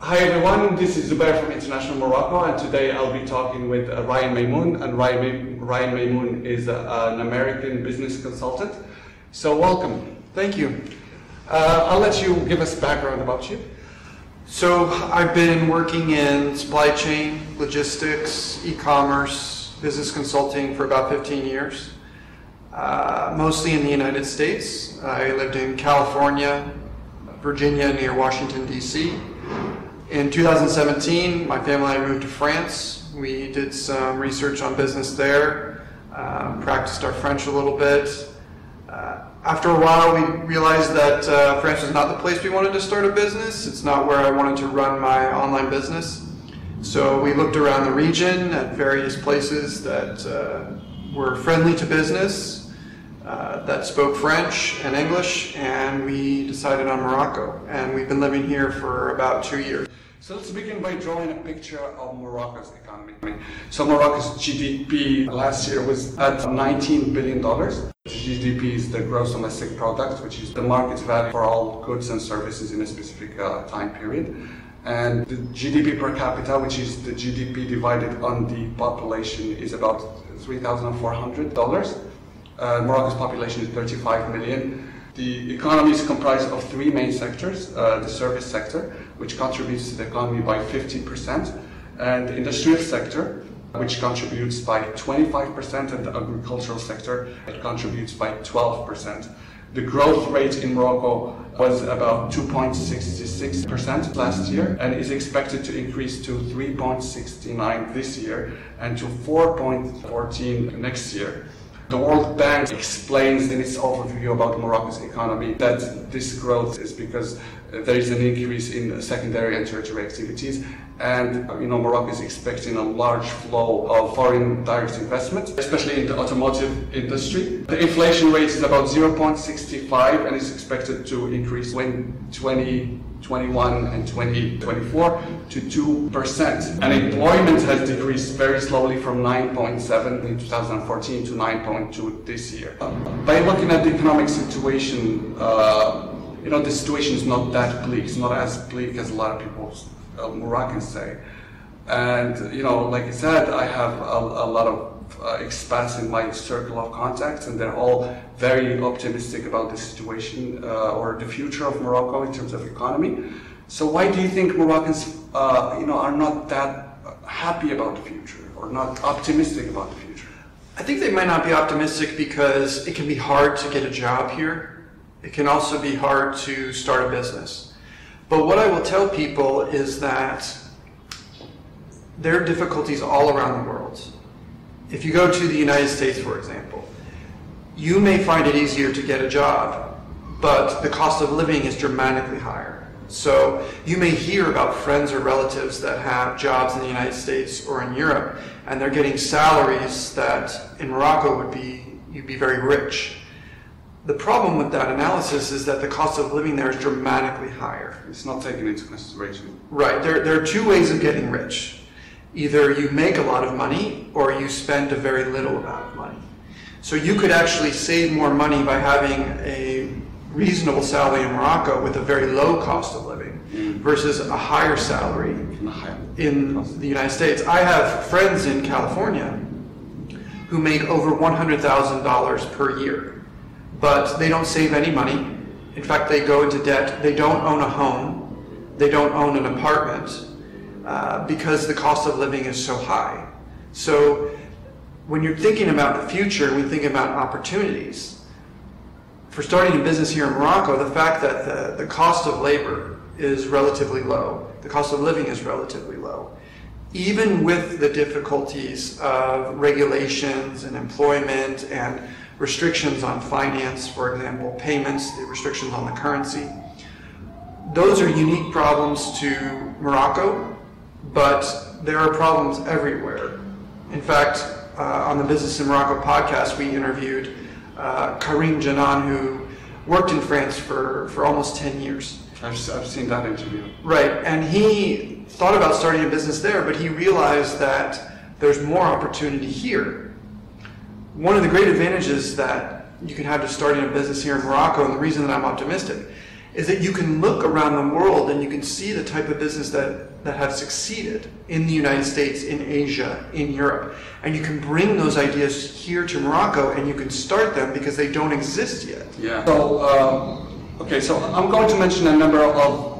Hi everyone, this is Zubair from International Morocco, and today I'll be talking with uh, Ryan Maymoun. And Ryan, Ryan Maymoun is uh, an American business consultant. So welcome. Thank you. Uh, I'll let you give us background about you. So I've been working in supply chain, logistics, e-commerce, business consulting for about 15 years, uh, mostly in the United States. I lived in California, Virginia, near Washington, D.C. In 2017, my family and I moved to France. We did some research on business there, uh, practiced our French a little bit. Uh, after a while, we realized that uh, France was not the place we wanted to start a business. It's not where I wanted to run my online business. So we looked around the region at various places that uh, were friendly to business, uh, that spoke French and English, and we decided on Morocco. And we've been living here for about two years. So let's begin by drawing a picture of Morocco's economy. So Morocco's GDP last year was at $19 billion. GDP is the gross domestic product, which is the market value for all goods and services in a specific uh, time period. And the GDP per capita, which is the GDP divided on the population, is about $3,400. Uh, Morocco's population is 35 million. The economy is comprised of three main sectors. Uh, the service sector, which contributes to the economy by 50%, and the industrial sector, which contributes by 25%, and the agricultural sector, it contributes by 12%. The growth rate in Morocco was about 2.66% last year and is expected to increase to 3.69 this year and to 4.14 next year. The World Bank explains in its overview about Morocco's economy that this growth is because there is an increase in secondary and tertiary activities and you know Morocco is expecting a large flow of foreign direct investment, especially in the automotive industry. The inflation rate is about 0.65 and is expected to increase when 2021 and 2024 to 2%. And employment has decreased very slowly from 9.7 in 2014 to 9.2 this year. By looking at the economic situation, uh, you know, the situation is not that bleak. It's not as bleak as a lot of people uh, Moroccans say. And, you know, like I said, I have a, a lot of uh, expats in my circle of contacts, and they're all very optimistic about the situation uh, or the future of Morocco in terms of economy. So why do you think Moroccans, uh, you know, are not that happy about the future or not optimistic about the future? I think they might not be optimistic because it can be hard to get a job here. It can also be hard to start a business. But what I will tell people is that there are difficulties all around the world. If you go to the United States, for example, you may find it easier to get a job, but the cost of living is dramatically higher. So you may hear about friends or relatives that have jobs in the United States or in Europe, and they're getting salaries that in Morocco would be you'd be very rich. The problem with that analysis is that the cost of living there is dramatically higher. It's not taken into consideration. Right. There, there are two ways of getting rich. Either you make a lot of money or you spend a very little amount of money. So you could actually save more money by having a reasonable salary in Morocco with a very low cost of living mm. versus a higher salary in the United States. I have friends in California who make over $100,000 per year but they don't save any money. In fact, they go into debt. They don't own a home. They don't own an apartment uh, because the cost of living is so high. So when you're thinking about the future, we think about opportunities. For starting a business here in Morocco, the fact that the, the cost of labor is relatively low, the cost of living is relatively low, even with the difficulties of regulations and employment and restrictions on finance, for example, payments, the restrictions on the currency. Those are unique problems to Morocco, but there are problems everywhere. In fact, uh, on the Business in Morocco podcast, we interviewed uh, Karim Janan, who worked in France for, for almost 10 years. I've, I've seen that interview. Right, and he thought about starting a business there, but he realized that there's more opportunity here one of the great advantages that you can have to starting a business here in Morocco, and the reason that I'm optimistic, is that you can look around the world and you can see the type of business that, that have succeeded in the United States, in Asia, in Europe. And you can bring those ideas here to Morocco and you can start them because they don't exist yet. Yeah. So, um, okay, so I'm going to mention a number of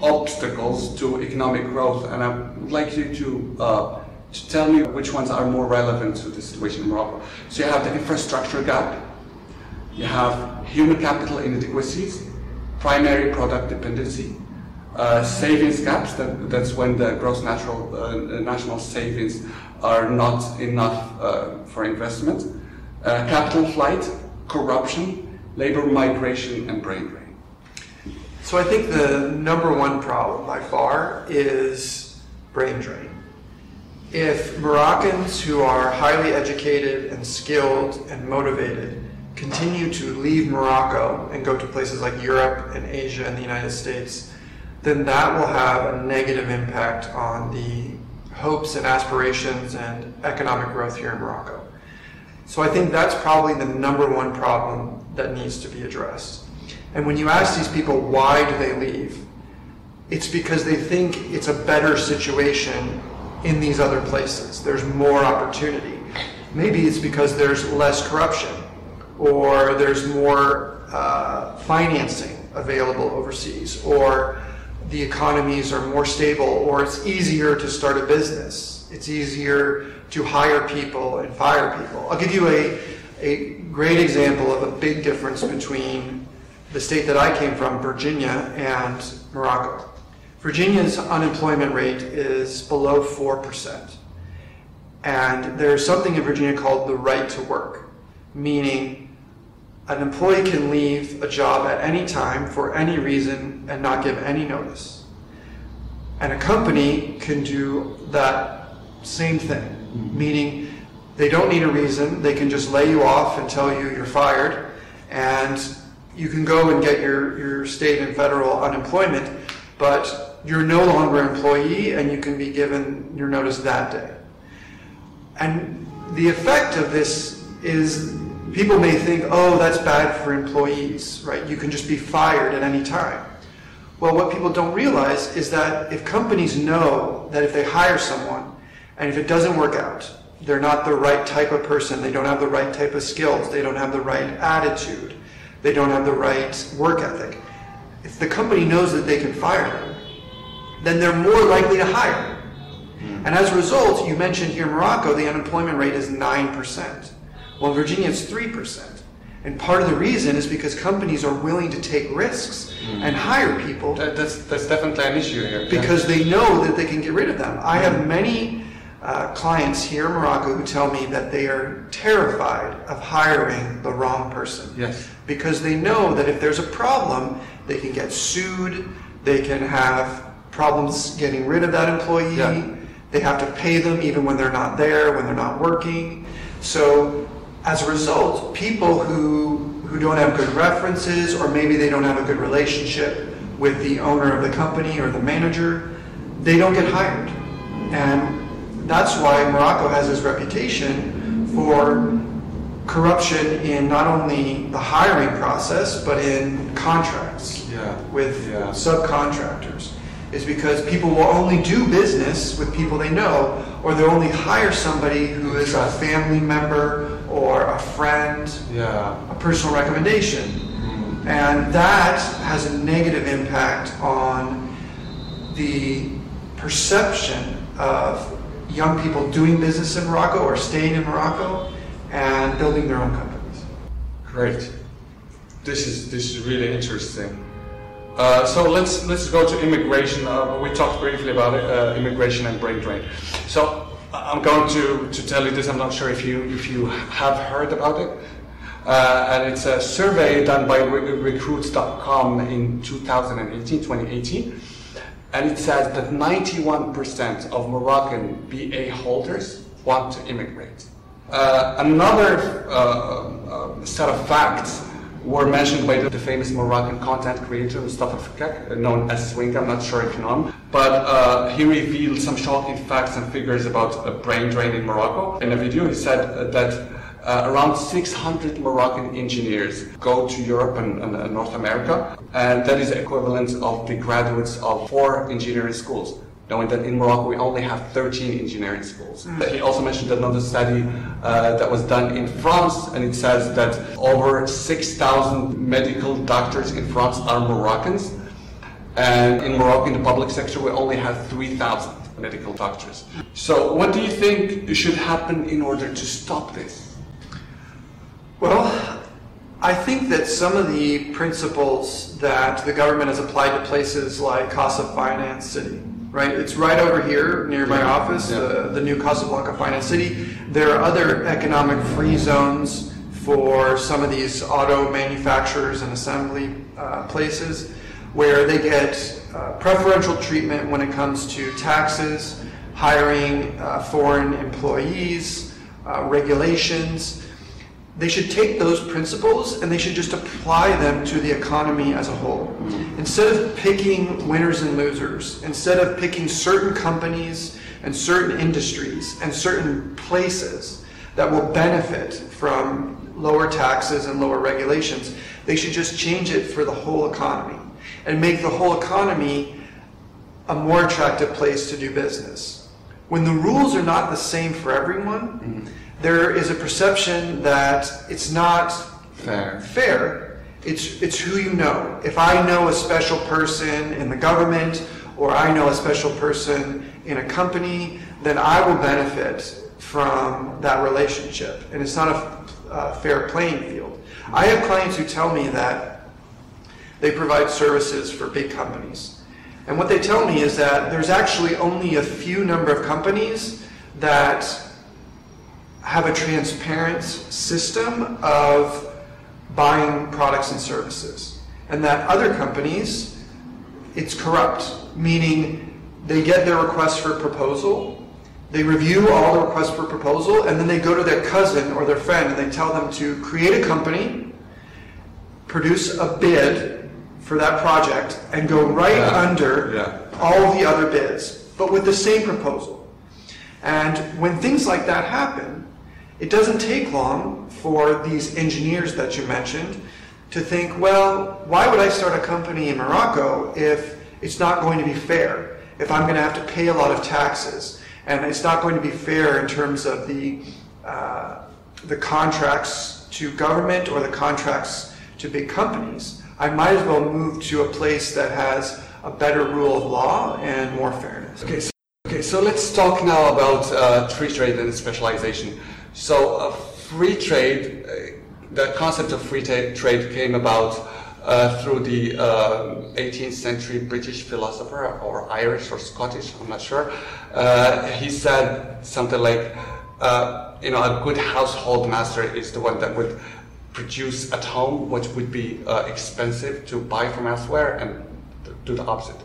obstacles to economic growth, and I would like you to, uh, to tell me which ones are more relevant to the situation in Morocco. So you have the infrastructure gap, you have human capital inadequacies, primary product dependency, uh, savings gaps, that, that's when the gross natural, uh, national savings are not enough uh, for investment, uh, capital flight, corruption, labor migration, and brain drain. So I think the number one problem by far is brain drain. If Moroccans who are highly educated and skilled and motivated continue to leave Morocco and go to places like Europe and Asia and the United States, then that will have a negative impact on the hopes and aspirations and economic growth here in Morocco. So I think that's probably the number one problem that needs to be addressed. And when you ask these people why do they leave, it's because they think it's a better situation in these other places. There's more opportunity. Maybe it's because there's less corruption or there's more uh, financing available overseas or the economies are more stable or it's easier to start a business. It's easier to hire people and fire people. I'll give you a, a great example of a big difference between the state that I came from, Virginia, and Morocco. Virginia's unemployment rate is below 4%. And there's something in Virginia called the right to work, meaning an employee can leave a job at any time for any reason and not give any notice. And a company can do that same thing, mm-hmm. meaning they don't need a reason, they can just lay you off and tell you you're fired, and you can go and get your, your state and federal unemployment, but you're no longer an employee and you can be given your notice that day. And the effect of this is people may think, oh, that's bad for employees, right? You can just be fired at any time. Well, what people don't realize is that if companies know that if they hire someone and if it doesn't work out, they're not the right type of person, they don't have the right type of skills, they don't have the right attitude, they don't have the right work ethic. If the company knows that they can fire them, then they're more likely to hire. Hmm. And as a result, you mentioned here in Morocco, the unemployment rate is 9%. Well, in Virginia, it's 3%. And part of the reason is because companies are willing to take risks mm. and hire people. That, that's, that's definitely an issue here. Because yeah. they know that they can get rid of them. I have many uh, clients here in Morocco who tell me that they are terrified of hiring the wrong person. Yes. Because they know that if there's a problem, they can get sued, they can have problems getting rid of that employee, yeah. they have to pay them even when they're not there, when they're not working. So as a result, people who, who don't have good references or maybe they don't have a good relationship with the owner of the company or the manager, they don't get hired. And that's why Morocco has this reputation for corruption in not only the hiring process, but in contracts yeah. with yeah. subcontractors. Is because people will only do business with people they know, or they'll only hire somebody who is a family member or a friend, yeah. a personal recommendation. Mm. And that has a negative impact on the perception of young people doing business in Morocco or staying in Morocco and building their own companies. Great. This is this is really interesting. Uh, so let's let's go to immigration. Uh, we talked briefly about it, uh, immigration and brain drain. So I'm going to, to tell you this. I'm not sure if you if you have heard about it. Uh, and it's a survey done by Rekrute.com in 2018, 2018. And it says that 91% of Moroccan BA holders want to immigrate. Uh, another uh, uh set of facts were mentioned by the, famous Moroccan content creator Mustafa Fakek, known as Swing. I'm not sure if you know him, but uh, he revealed some shocking facts and figures about a brain drain in Morocco. In a video, he said that uh, around 600 Moroccan engineers go to Europe and, and, and, North America, and that is equivalent of the graduates of four engineering schools. Knowing that in Morocco we only have 13 engineering schools. Mm. He also mentioned another study uh, that was done in France, and it says that over 6,000 medical doctors in France are Moroccans, and in Morocco, in the public sector, we only have 3,000 medical doctors. So, what do you think should happen in order to stop this? Well, I think that some of the principles that the government has applied to places like Casa Finance City, right? It's right over here near my office, yeah. the, the new Casablanca Finance City. There are other economic free zones for some of these auto manufacturers and assembly uh, places where they get uh, preferential treatment when it comes to taxes, hiring uh, foreign employees, uh, regulations they should take those principles and they should just apply them to the economy as a whole. Mm-hmm. Instead of picking winners and losers, instead of picking certain companies and certain industries and certain places that will benefit from lower taxes and lower regulations, they should just change it for the whole economy and make the whole economy a more attractive place to do business. When the rules are not the same for everyone, mm-hmm there is a perception that it's not fair. Fair. It's it's who you know. If I know a special person in the government or I know a special person in a company, then I will benefit from that relationship, and it's not a, a fair playing field. I have clients who tell me that they provide services for big companies. And what they tell me is that there's actually only a few number of companies that have a transparent system of buying products and services. And that other companies, it's corrupt, meaning they get their request for proposal, they review all the requests for proposal, and then they go to their cousin or their friend and they tell them to create a company, produce a bid for that project, and go right yeah. under yeah. all the other bids, but with the same proposal. And when things like that happen, it doesn't take long for these engineers that you mentioned to think, well, why would I start a company in Morocco if it's not going to be fair? If I'm going to have to pay a lot of taxes, and it's not going to be fair in terms of the uh, the contracts to government or the contracts to big companies. I might as well move to a place that has a better rule of law and more fairness. Okay, so, okay, so let's talk now about uh, free trade and specialization. So uh, free trade, uh, the concept of free trade came about uh, through the 18th century British philosopher, or Irish or Scottish, I'm not sure. he said something like, you know, a good household master is the one that would produce at home, what would be uh, expensive to buy from elsewhere, and do the opposite.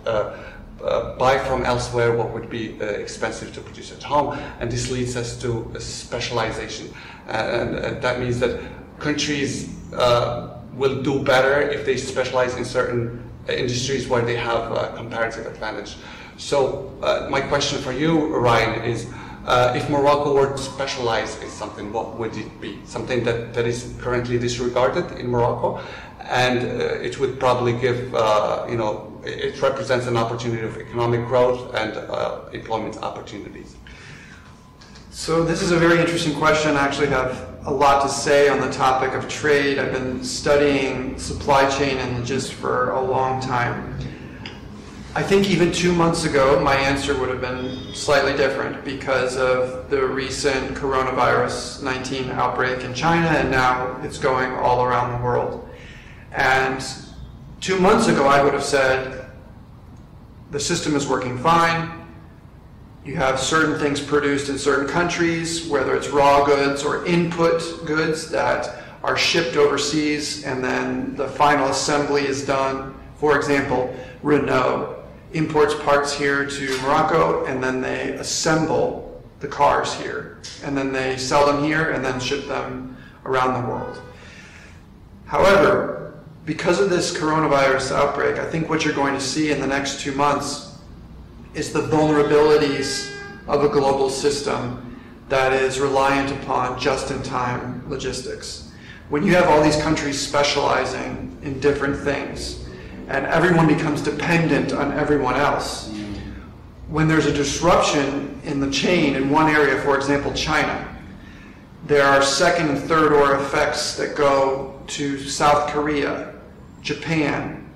Uh, uh, buy from elsewhere what would be uh, expensive to produce at home, and this leads us to specialization, and, and, that means that countries uh, will do better if they specialize in certain industries where they have a comparative advantage. So uh, my question for you, Ryan, is. Uh, if Morocco were to specialize in something, what would it be? Something that, that is currently disregarded in Morocco, and uh, it would probably give, uh, you know, it represents an opportunity of economic growth and uh, employment opportunities. So this is a very interesting question. I actually have a lot to say on the topic of trade. I've been studying supply chain and logistics for a long time. I think even two months ago, my answer would have been slightly different because of the recent coronavirus 19 outbreak in China, and now it's going all around the world. And two months ago, I would have said, the system is working fine. You have certain things produced in certain countries, whether it's raw goods or input goods that are shipped overseas, and then the final assembly is done. For example, Renault imports parts here to Morocco, and then they assemble the cars here, and then they sell them here, and then ship them around the world. However, because of this coronavirus outbreak, I think what you're going to see in the next two months is the vulnerabilities of a global system that is reliant upon just in time logistics. When you have all these countries specializing in different things and everyone becomes dependent on everyone else, when there's a disruption in the chain in one area, for example, China, there are second and third order effects that go to South Korea, Japan.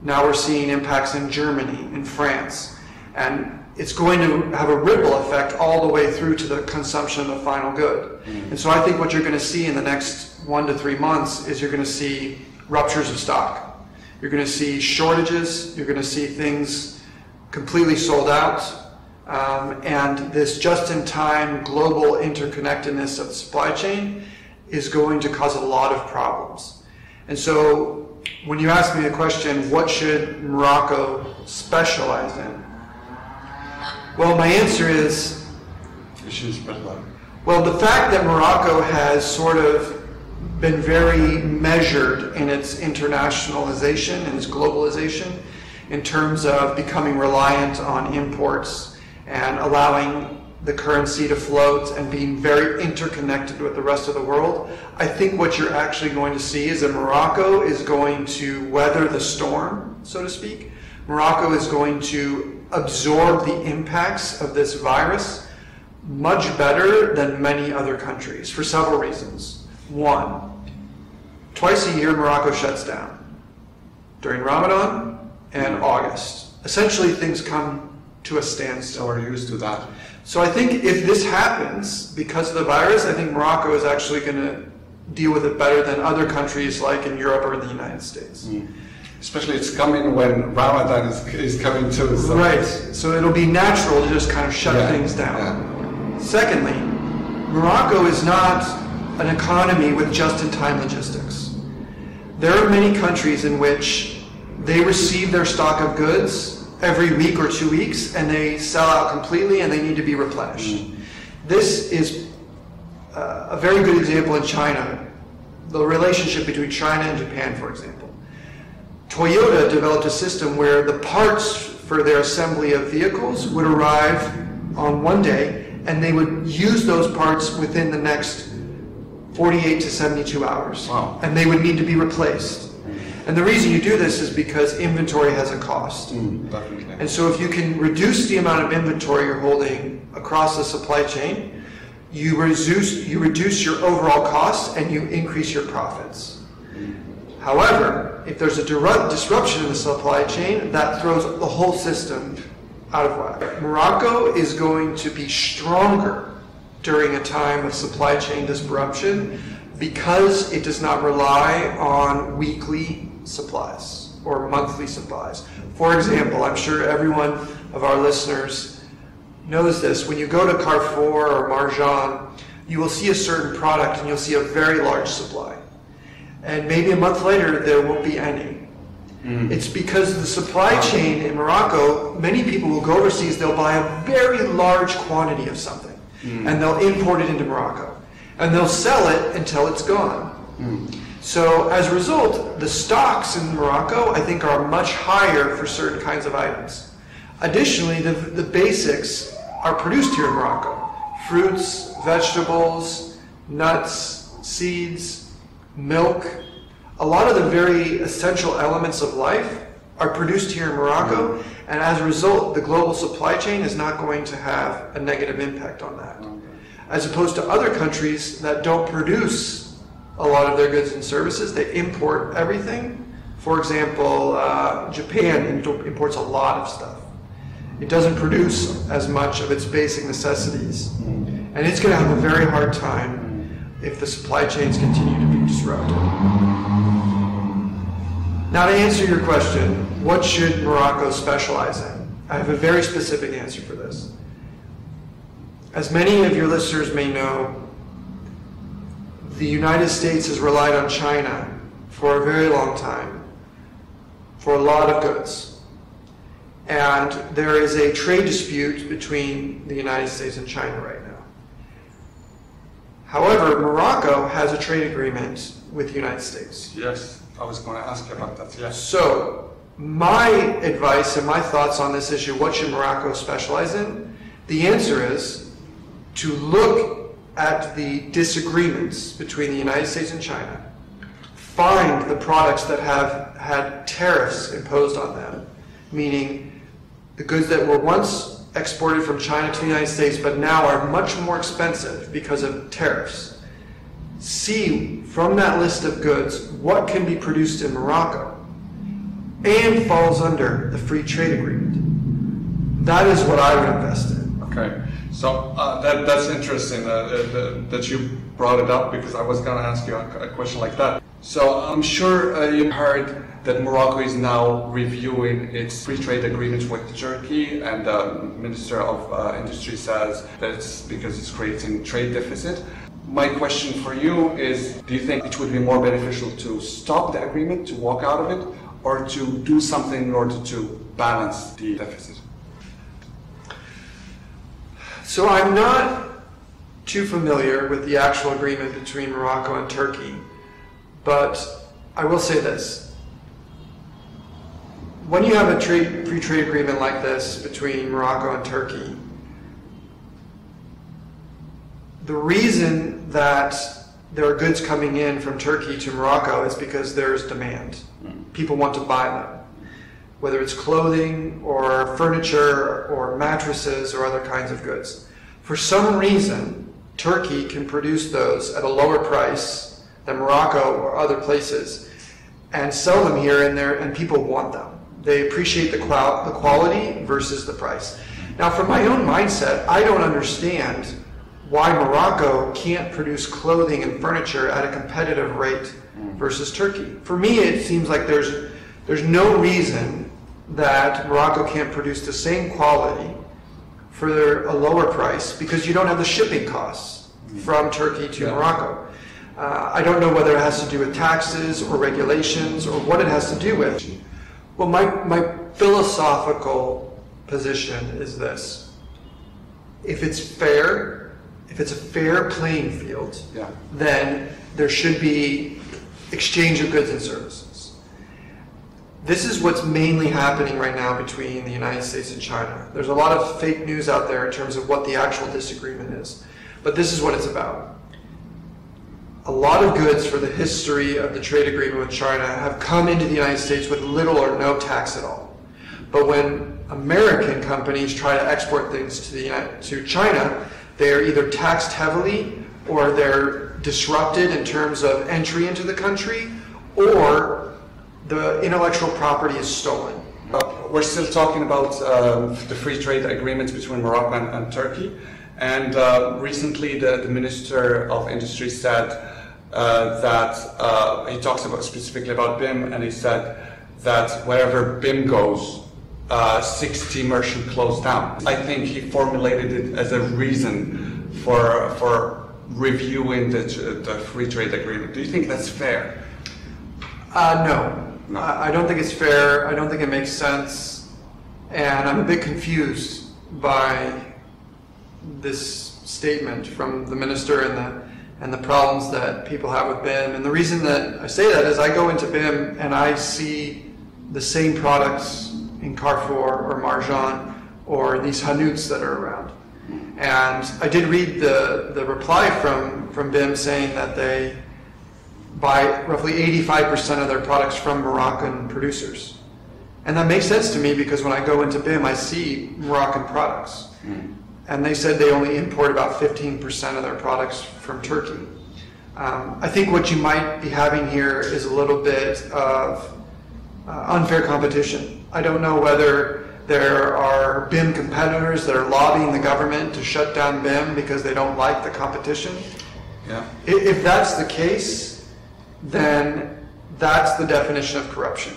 Now we're seeing impacts in Germany, in France. And it's going to have a ripple effect all the way through to the consumption of the final good. And so I think what you're going to see in the next one to three months is you're going to see ruptures of stock. You're going to see shortages. You're going to see things completely sold out. Um, and this just in time global interconnectedness of the supply chain is going to cause a lot of problems. And so when you ask me the question, what should Morocco specialize in? Well, my answer is well, the fact that Morocco has sort of been very measured in its internationalization and its globalization in terms of becoming reliant on imports and allowing the currency to float and being very interconnected with the rest of the world, I think what you're actually going to see is that Morocco is going to weather the storm, so to speak. Morocco is going to absorb the impacts of this virus much better than many other countries for several reasons. One, twice a year Morocco shuts down during Ramadan and August. Essentially, things come to a standstill. So we're used to that. So I think if this happens because of the virus, I think Morocco is actually going to deal with it better than other countries like in Europe or in the United States. Mm. Especially it's coming when Ramadan is, is coming too. So. Right. So it'll be natural to just kind of shut Yeah, things down. yeah. Secondly, Morocco is not an economy with just-in-time logistics. There are many countries in which they receive their stock of goods every week or two weeks and they sell out completely and they need to be replenished. This is uh, a very good example in China, the relationship between China and Japan, for example. Toyota developed a system where the parts for their assembly of vehicles would arrive on one day and they would use those parts within the next 48 to 72 hours. Wow. And they would need to be replaced. And the reason you do this is because inventory has a cost. Mm, definitely. And so if you can reduce the amount of inventory you're holding across the supply chain, you reduce, you reduce your overall costs and you increase your profits. However, if there's a direct disruption in the supply chain, that throws the whole system out of whack. Morocco is going to be stronger during a time of supply chain disruption because it does not rely on weekly supplies or monthly supplies. For example, I'm sure everyone of our listeners knows this. When you go to Carrefour or Marjane, you will see a certain product and you'll see a very large supply. And maybe a month later, there won't be any. Mm. It's because the supply chain in Morocco, many people will go overseas, they'll buy a very large quantity of something mm. and they'll import it into Morocco and they'll sell it until it's gone. Mm. So as a result, the stocks in Morocco, I think, are much higher for certain kinds of items. Additionally, the, the basics are produced here in Morocco. Fruits, vegetables, nuts, seeds, milk. A lot of the very essential elements of life are produced here in Morocco, mm-hmm. and as a result, the global supply chain is not going to have a negative impact on that. Mm-hmm. As opposed to other countries that don't produce a lot of their goods and services, they import everything. For example, uh, Japan imports a lot of stuff. It doesn't produce as much of its basic necessities. And it's going to have a very hard time if the supply chains continue to be disrupted. Now, to answer your question, what should Morocco specialize in? I have a very specific answer for this. As many of your listeners may know, the United States has relied on China for a very long time for a lot of goods. And there is a trade dispute between the United States and China right now. However, Morocco has a trade agreement with the United States. Yes, I was going to ask you about that. Yes. So, my advice and my thoughts on this issue, what should Morocco specialize in? The answer is to look at the disagreements between the United States and China, find the products that have had tariffs imposed on them, meaning the goods that were once exported from China to the United States but now are much more expensive because of tariffs. See from that list of goods what can be produced in Morocco and falls under the free trade agreement. That is what I would invest in. Okay, so uh, that, that's interesting uh, uh, that you brought it up because I was going to ask you a, question like that. So I'm sure uh, you heard that Morocco is now reviewing its free trade agreements with Turkey, and the Minister of uh, Industry says that it's because it's creating trade deficit. My question for you is Do you think it would be more beneficial to stop the agreement, to walk out of it, or to do something in order to balance the deficit? So I'm not too familiar with the actual agreement between Morocco and Turkey, but I will say this. When you have a trade, free trade agreement like this between Morocco and Turkey, the reason that there are goods coming in from Turkey to Morocco is because there's demand. Hmm. People want to buy them, whether it's clothing or furniture or mattresses or other kinds of goods. For some reason, Turkey can produce those at a lower price than Morocco or other places and sell them here and there, and people want them. They appreciate the, qual- the quality versus the price. Now, from my own mindset, I don't understand why Morocco can't produce clothing and furniture at a competitive rate mm. versus Turkey. For me, it seems like there's there's no reason that Morocco can't produce the same quality for a lower price because you don't have the shipping costs from Turkey to yeah. Morocco. Uh, I don't know whether it has to do with taxes or regulations or what it has to do with. Well, my, my philosophical position is this. If it's fair, if it's a fair playing field, yeah. then there should be exchange of goods and services. This is what's mainly happening right now between the United States and China. There's a lot of fake news out there in terms of what the actual disagreement is, but this is what it's about. A lot of goods for the history of the trade agreement with China have come into the United States with little or no tax at all. But when American companies try to export things to, the, to China, they are either taxed heavily or they're disrupted in terms of entry into the country, or the intellectual property is stolen. Uh, we're still talking about uh, the free trade agreements between Morocco and, and Turkey. And uh, recently, the, the, Minister of Industry said uh, that uh, he talks about specifically about BIM, and he said that wherever BIM goes, uh, 60 merchant closed down. I think he formulated it as a reason for for reviewing the, the free trade agreement. Do you think that's fair? Uh, no. No. I don't think it's fair. I don't think it makes sense. And I'm a bit confused by this statement from the minister and the and the problems that people have with BIM. And the reason that I say that is I go into BIM and I see the same products in Carrefour or Marjane or these Hanuts that are around. And I did read the, the reply from, from BIM saying that they buy roughly 85% of their products from Moroccan producers. And that makes sense to me because when I go into BIM, I see Moroccan products. Mm. And they said they only import about 15% of their products from Turkey. Um, I think what you might be having here is a little bit of uh, unfair competition. I don't know whether there are BIM competitors that are lobbying the government to shut down BIM because they don't like the competition. Yeah. If that's the case, then that's the definition of corruption.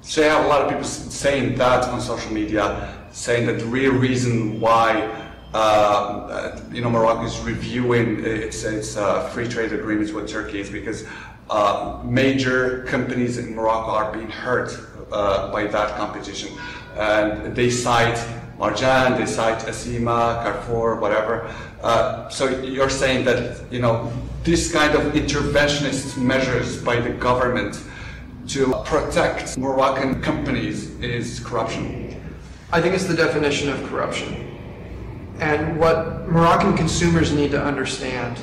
So have a lot of people saying that on social media, saying that the real reason why uh, you know Morocco is reviewing its, its uh, free trade agreements with Turkey is because uh, major companies in Morocco are being hurt uh, by that competition and they cite Marjane, they cite Acima, Carrefour, whatever. Uh, so you're saying that you know this kind of interventionist measures by the government to protect Moroccan companies is corruption. I think it's the definition of corruption. And what Moroccan consumers need to understand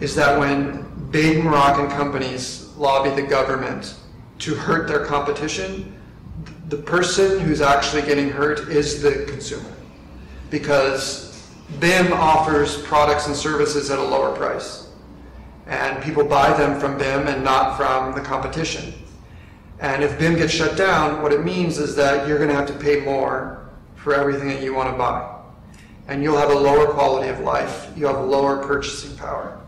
is that when big Moroccan companies lobby the government to hurt their competition, the person who's actually getting hurt is the consumer. Because BIM offers products and services at a lower price. And people buy them from BIM and not from the competition. And if BIM gets shut down, what it means is that you're going to have to pay more for everything that you want to buy. And you'll have a lower quality of life, you have lower purchasing power.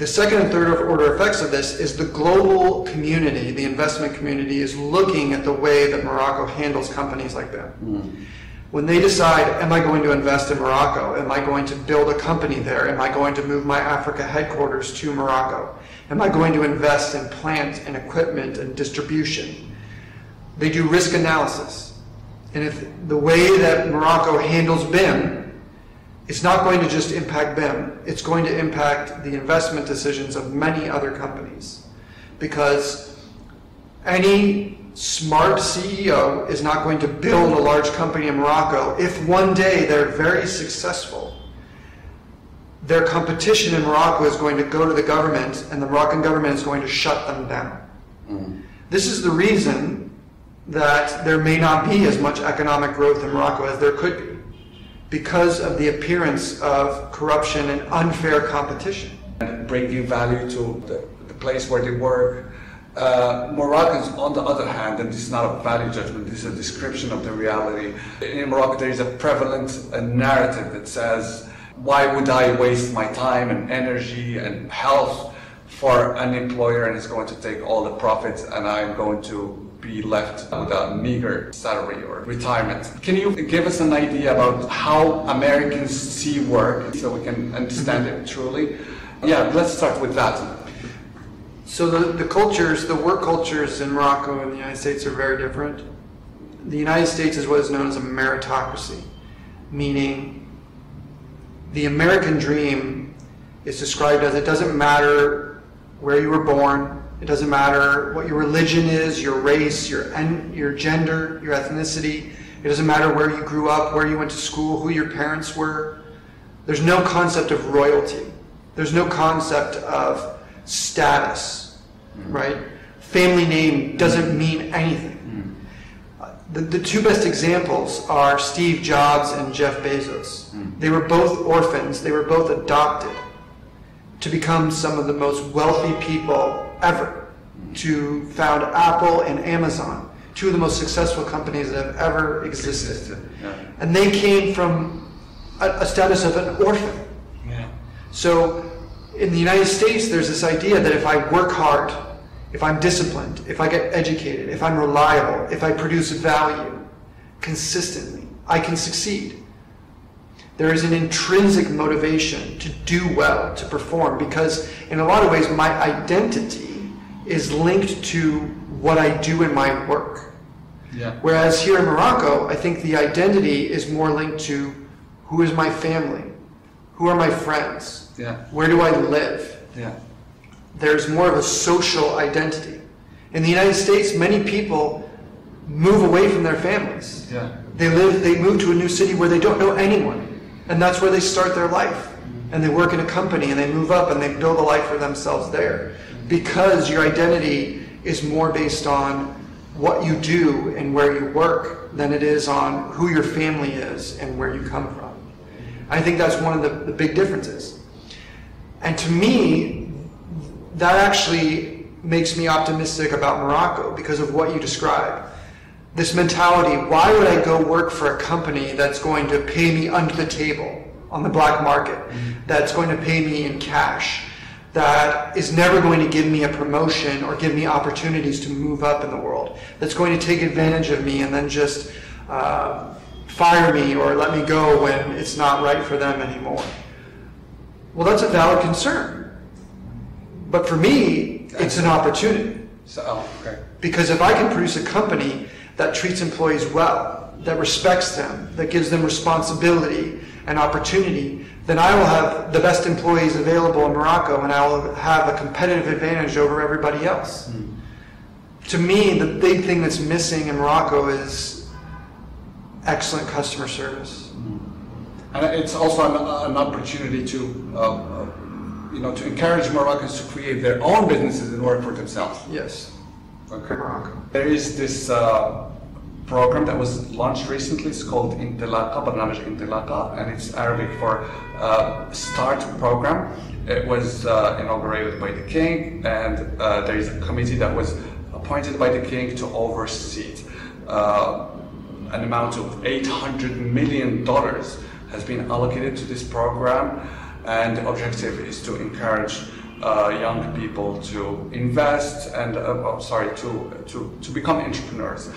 The second and third order effects of this is the global community, the investment community, is looking at the way that Morocco handles companies like BIM. Mm. When they decide, am I going to invest in Morocco? Am I going to build a company there? Am I going to move my Africa headquarters to Morocco? Am I going to invest in plant and equipment and distribution? They do risk analysis. And if the way that Morocco handles BIM, it's not going to just impact BIM, it's going to impact the investment decisions of many other companies. Because any smart CEO is not going to build a large company in Morocco if one day they're very successful. Their competition in Morocco is going to go to the government, and the Moroccan government is going to shut them down. Mm. This is the reason that there may not be as much economic growth in Morocco as there could be, because of the appearance of corruption and unfair competition. And bringing value to the, the place where they work, uh, Moroccans, on the other hand, and this is not a value judgment, this is a description of the reality. In Morocco, there is a prevalent a narrative that says, why would I waste my time and energy and health for an employer and it's going to take all the profits and I'm going to be left with a meager salary or retirement. Can you give us an idea about how Americans see work so we can understand it truly? Yeah, let's start with that. So the, the cultures, the work cultures in Morocco and the United States are very different. The United States is what is known as a meritocracy, meaning the American dream is described as it doesn't matter where you were born, it doesn't matter what your religion is, your race, your, en- your gender, your ethnicity, it doesn't matter where you grew up, where you went to school, who your parents were. There's no concept of royalty. There's no concept of status, mm. right? Family name doesn't mean anything. Mm. The, the two best examples are Steve Jobs and Jeff Bezos. Mm. They were both orphans, they were both adopted to become some of the most wealthy people ever, to found Apple and Amazon, two of the most successful companies that have ever existed. Yeah. And they came from a, a status of an orphan. Yeah. So in the United States, there's this idea that if I work hard, if I'm disciplined, if I get educated, if I'm reliable, if I produce value consistently, I can succeed. There is an intrinsic motivation to do well, to perform, because in a lot of ways, my identity is linked to what I do in my work. Yeah. Whereas here in Morocco, I think the identity is more linked to who is my family, who are my friends, yeah. Where do I live? Yeah. There's more of a social identity. In the United States, many people move away from their families. Yeah. They live they move to a new city where they don't know anyone. And that's where they start their life. And they work in a company and they move up and they build a life for themselves there. Because your identity is more based on what you do and where you work than it is on who your family is and where you come from. I think that's one of the, the big differences. And to me, that actually makes me optimistic about Morocco because of what you described. This mentality why would I go work for a company that's going to pay me under the table on the black market, mm-hmm. that's going to pay me in cash, that is never going to give me a promotion or give me opportunities to move up in the world, that's going to take advantage of me and then just uh, fire me or let me go when it's not right for them anymore. Well, that's a valid concern. But for me, it's an opportunity. So, oh, okay. Because if I can produce a company that treats employees well, that respects them, that gives them responsibility and opportunity, then I will have the best employees available in Morocco and I will have a competitive advantage over everybody else. Mm. To me, the big thing that's missing in Morocco is excellent customer service. Mm. And it's also an, an opportunity to, uh, uh, you know, to encourage Moroccans to create their own businesses and work for themselves. Yes. Okay. Morocco. There is this uh, program that was launched recently. It's called Intilaqa, Barnamij Intilaka, and it's Arabic for uh, START program. It was uh, inaugurated by the king, and uh, there is a committee that was appointed by the king to oversee it. Uh, an amount of $800 million has been allocated to this program, and the objective is to encourage uh, young people to invest and uh, oh, sorry to, to to become entrepreneurs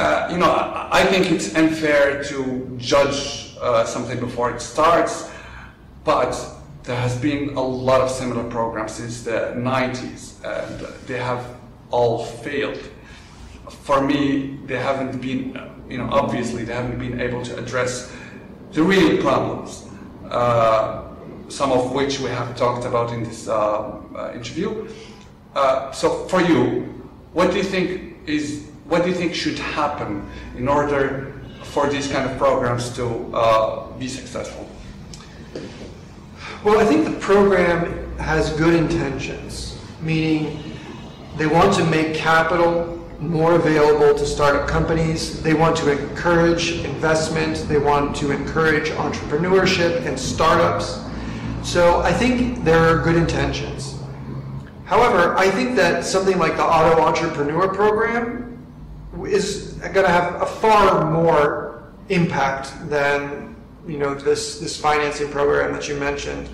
uh, you know, I, think it's unfair to judge uh, something before it starts, but there has been a lot of similar programs since the 90s, and they have all failed. For me, they haven't been, you know, obviously they haven't been able to address the real problems, uh, some of which we have talked about in this uh, uh, interview. So, for you, what do you think is what do you think should happen in order for these kind of programs to uh, be successful? Well, I think the program has good intentions, meaning they want to make capital more available to startup companies. They want to encourage investment. They want to encourage entrepreneurship and startups. So I think there are good intentions. However, I think that something like the Auto Entrepreneur Program is going to have a far more impact than you know this this financing program that you mentioned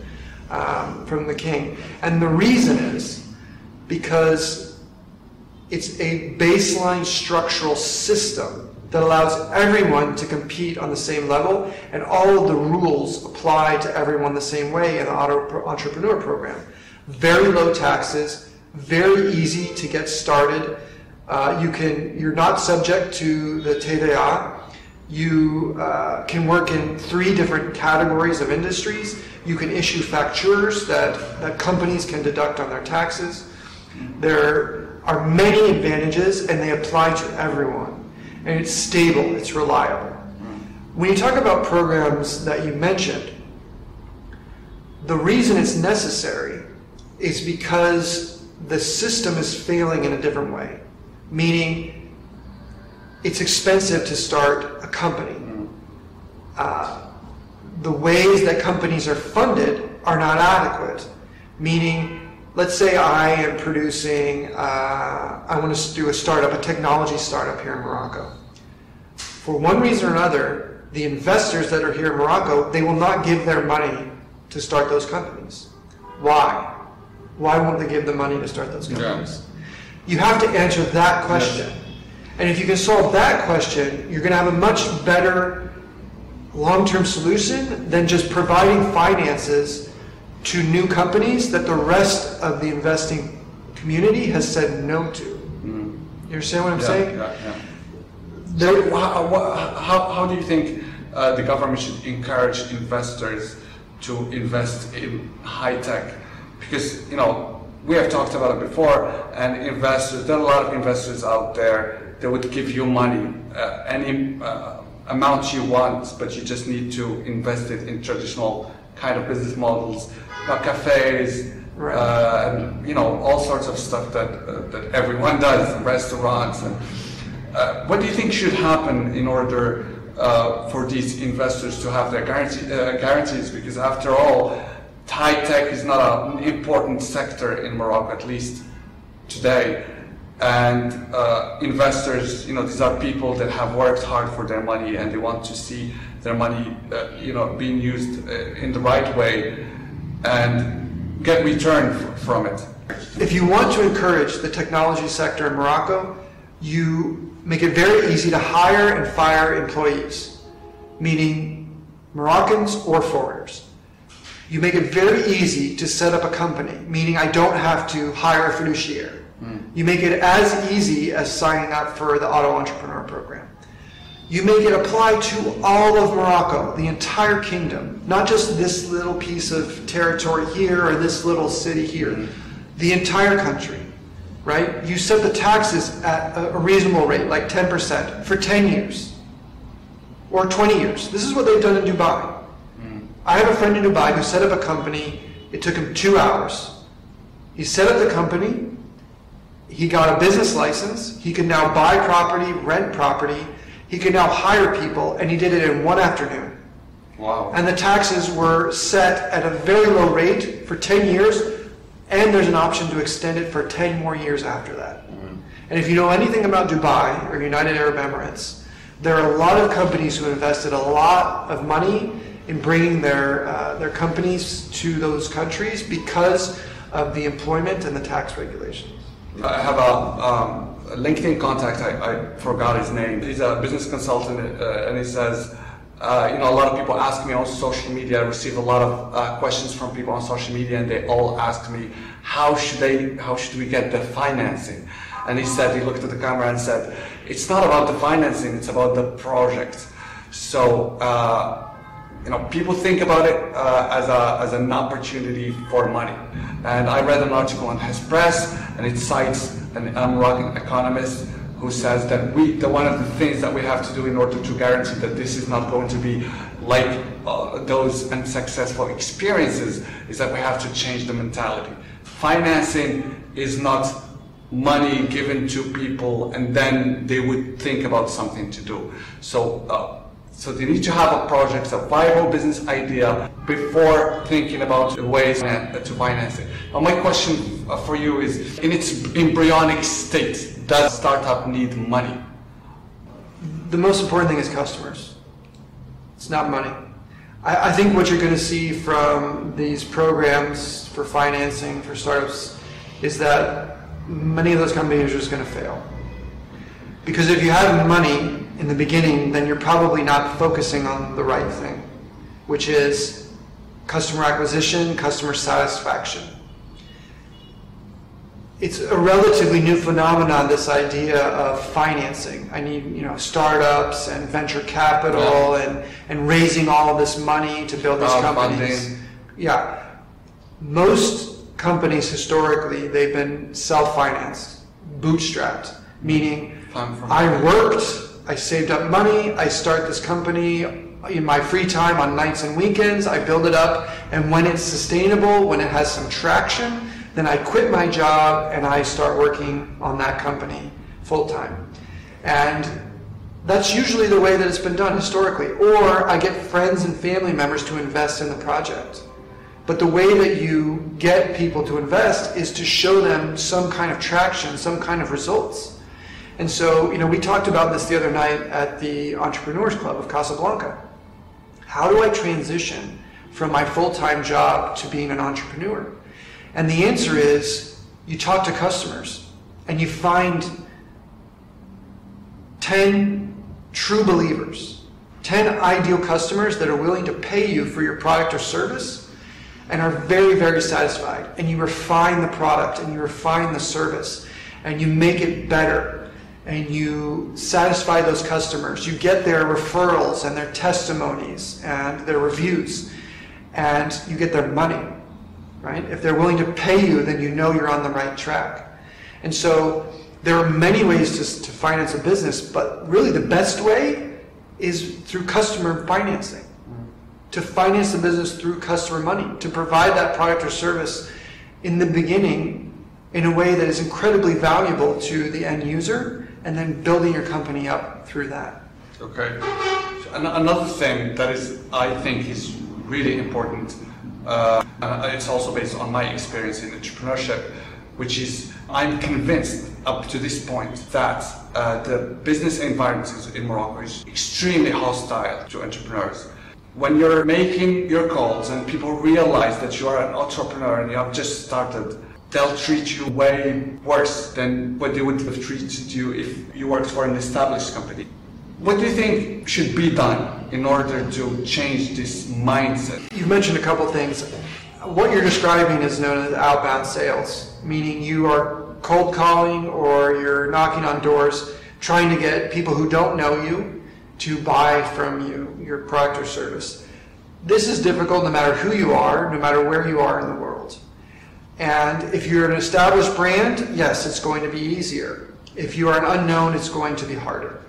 um, from the King. And the reason is because it's a baseline structural system that allows everyone to compete on the same level, and all of the rules apply to everyone the same way in the Auto Entrepreneur Program. Very low taxes, very easy to get started. Uh, you can, you're not subject to the TVA. You uh, can work in three different categories of industries. You can issue factures that, that companies can deduct on their taxes. There are many advantages and they apply to everyone. And it's stable, it's reliable. When you talk about programs that you mentioned, the reason it's necessary is because the system is failing in a different way, meaning it's expensive to start a company. Uh, the ways that companies are funded are not adequate, meaning, let's say I am producing, uh, I want to do a startup, a technology startup here in Morocco. For one reason or another, the investors that are here in Morocco, they will not give their money to start those companies. Why? Why won't they give the money to start those companies? You have to answer that question. And if you can solve that question, you're going to have a much better long-term solution than just providing finances to new companies that the rest of the investing community has said no to. You understand what I'm Yeah, saying? yeah, yeah. There- how, how, how do you think uh, the government should encourage investors to invest in high tech? Because, you know, we have talked about it before, and investors, there are a lot of investors out there that would give you money, uh, any uh, amount you want, but you just need to invest it in traditional kind of business models, you cafes, Right. uh, and, you know, all sorts of stuff that, uh, that everyone does, restaurants and uh, what do you think should happen in order uh, for these investors to have their guarantee, uh, guarantees? Because after all, high tech is not an important sector in Morocco, at least today. And uh, investors, you know, these are people that have worked hard for their money and they want to see their money, uh, you know, being used uh, in the right way and get return from it. If you want to encourage the technology sector in Morocco, you make it very easy to hire and fire employees, meaning Moroccans or foreigners. You make it very easy to set up a company, meaning I don't have to hire a fiduciary. Hmm. You make it as easy as signing up for the Auto Entrepreneur Program. You make it apply to all of Morocco, the entire kingdom, not just this little piece of territory here or this little city here, hmm. the entire country, right? You set the taxes at a a reasonable rate, like 10%, for 10 years. or 20 years. This is what they've done in Dubai. I have a friend in Dubai who set up a company. It took him two hours. He set up the company. He got a business license. He can now buy property, rent property. He can now hire people, and he did it in one afternoon. Wow. And the taxes were set at a very low rate for 10 years, and there's an option to extend it for 10 more years after that. Mm-hmm. And if you know anything about Dubai or United Arab Emirates, there are a lot of companies who invested a lot of money in bringing their, uh, their companies to those countries because of the employment and the tax regulations. I have a, um, a LinkedIn contact. I, I forgot his name. He's a business consultant, uh, and he says, uh, you know, a lot of people ask me on social media. I receive a lot of uh, questions from people on social media, and they all ask me, how should they, how should we get the financing? And he said, he looked at the camera and said, it's not about the financing, it's about the project. So, uh, you know, people think about it uh, as, a, as an opportunity for money. And I read an article on Hespress, and it cites an American economist who says that we, the one of the things that we have to do in order to guarantee that this is not going to be like uh, those unsuccessful experiences is that we have to change the mentality. Financing is not money given to people and then they would think about something to do. So, uh, so they need to have a project, a viable business idea before thinking about ways to finance it. Now, my question uh, for you is, in its embryonic state, does startup need money? The most important thing is customers. It's not money. I, I think what you're going to see from these programs for financing for startups is that many of those companies are just going to fail. Because if you have money in the beginning, then you're probably not focusing on the right thing, which is customer acquisition, customer satisfaction. It's a relatively new phenomenon, this idea of financing. I need, you know, startups and venture capital and, and raising all of this money to build these companies. Yeah. Most companies historically, they've been self-financed, bootstrapped, meaning I worked, I saved up money, I start this company in my free time on nights and weekends, I build it up, and when it's sustainable, when it has some traction, then I quit my job and I start working on that company full time. And that's usually the way that it's been done historically. Or I get friends and family members to invest in the project. But the way that you get people to invest is to show them some kind of traction, some kind of results. And so, you know, we talked about this the other night at the Entrepreneurs Club of Casablanca. How do I transition from my full time job to being an entrepreneur? And the answer is you talk to customers and you find 10 true believers, 10 ideal customers that are willing to pay you for your product or service and are very, very satisfied. And you refine the product and you refine the service and you make it better and you satisfy those customers. You get their referrals and their testimonies and their reviews and you get their money, right? If they're willing to pay you, then you know you're on the right track. And so there are many ways to, to finance a business, but really the best way is through customer financing. To finance the business through customer money, to provide that product or service in the beginning in a way that is incredibly valuable to the end user, and then building your company up through that. Okay. Another thing that is, I think, is really important. Uh, it's also based on my experience in entrepreneurship, which is I'm convinced up to this point that uh, the business environment in Morocco is extremely hostile to entrepreneurs. When you're making your calls and people realize that you are an entrepreneur and you have just started, they'll treat you way worse than what they would have treated you if you worked for an established company. What do you think should be done in order to change this mindset? You mentioned a couple things. What you're describing is known as outbound sales, meaning you are cold calling or you're knocking on doors trying to get people who don't know you to buy from you your product or service. This is difficult no matter who you are, no matter where you are in the world. And if you're an established brand, yes, it's going to be easier. If you are an unknown, it's going to be harder.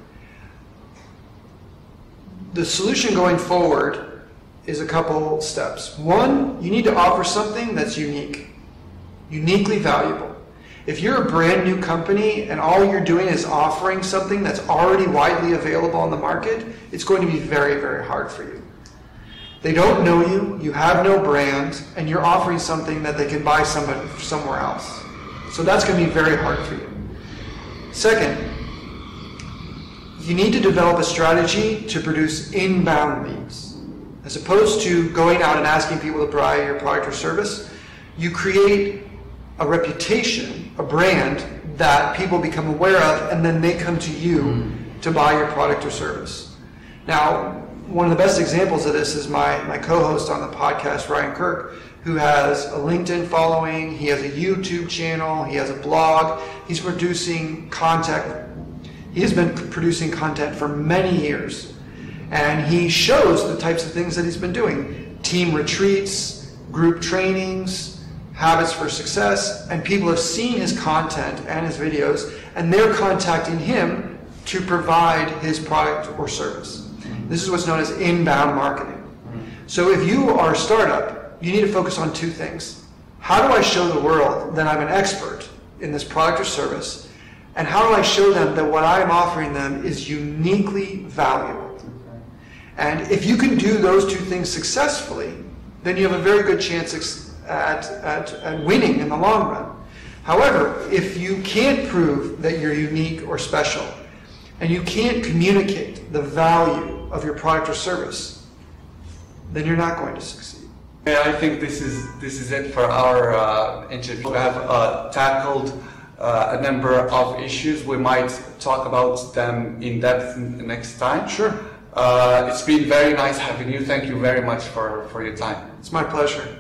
the solution going forward is a couple steps. One, you need to offer something that's unique, uniquely valuable. If you're a brand new company and all you're doing is offering something that's already widely available on the market, it's going to be very, very hard for you. They don't know you, you have no brand, and you're offering something that they can buy somebody, somewhere else. So that's going to be very hard for you. Second, you need to develop a strategy to produce inbound leads. As opposed to going out and asking people to buy your product or service, you create a reputation, a brand that people become aware of, and then they come to you mm. to buy your product or service. Now, one of the best examples of this is my, my co-host on the podcast, Ryan Kirk, who has a LinkedIn following, he has a YouTube channel, he has a blog, he's producing content. He has been producing content for many years. And he shows the types of things that he's been doing team retreats, group trainings, habits for success, and people have seen his content and his videos, and they're contacting him to provide his product or service. This is what's known as inbound marketing. So if you are a startup, you need to focus on two things. How do I show the world that I'm an expert in this product or service? And how do I show them that what I am offering them is uniquely valuable? And if you can do those two things successfully, then you have a very good chance at, at, at winning in the long run. However, if you can't prove that you're unique or special, and you can't communicate the value of your product or service, then you're not going to succeed. Yeah, I think this is this is it for our uh, interview. We have uh, tackled uh, a number of issues. We might talk about them in depth next time. Sure. Uh, it's been very nice having you. Thank you very much for, for your time. It's my pleasure.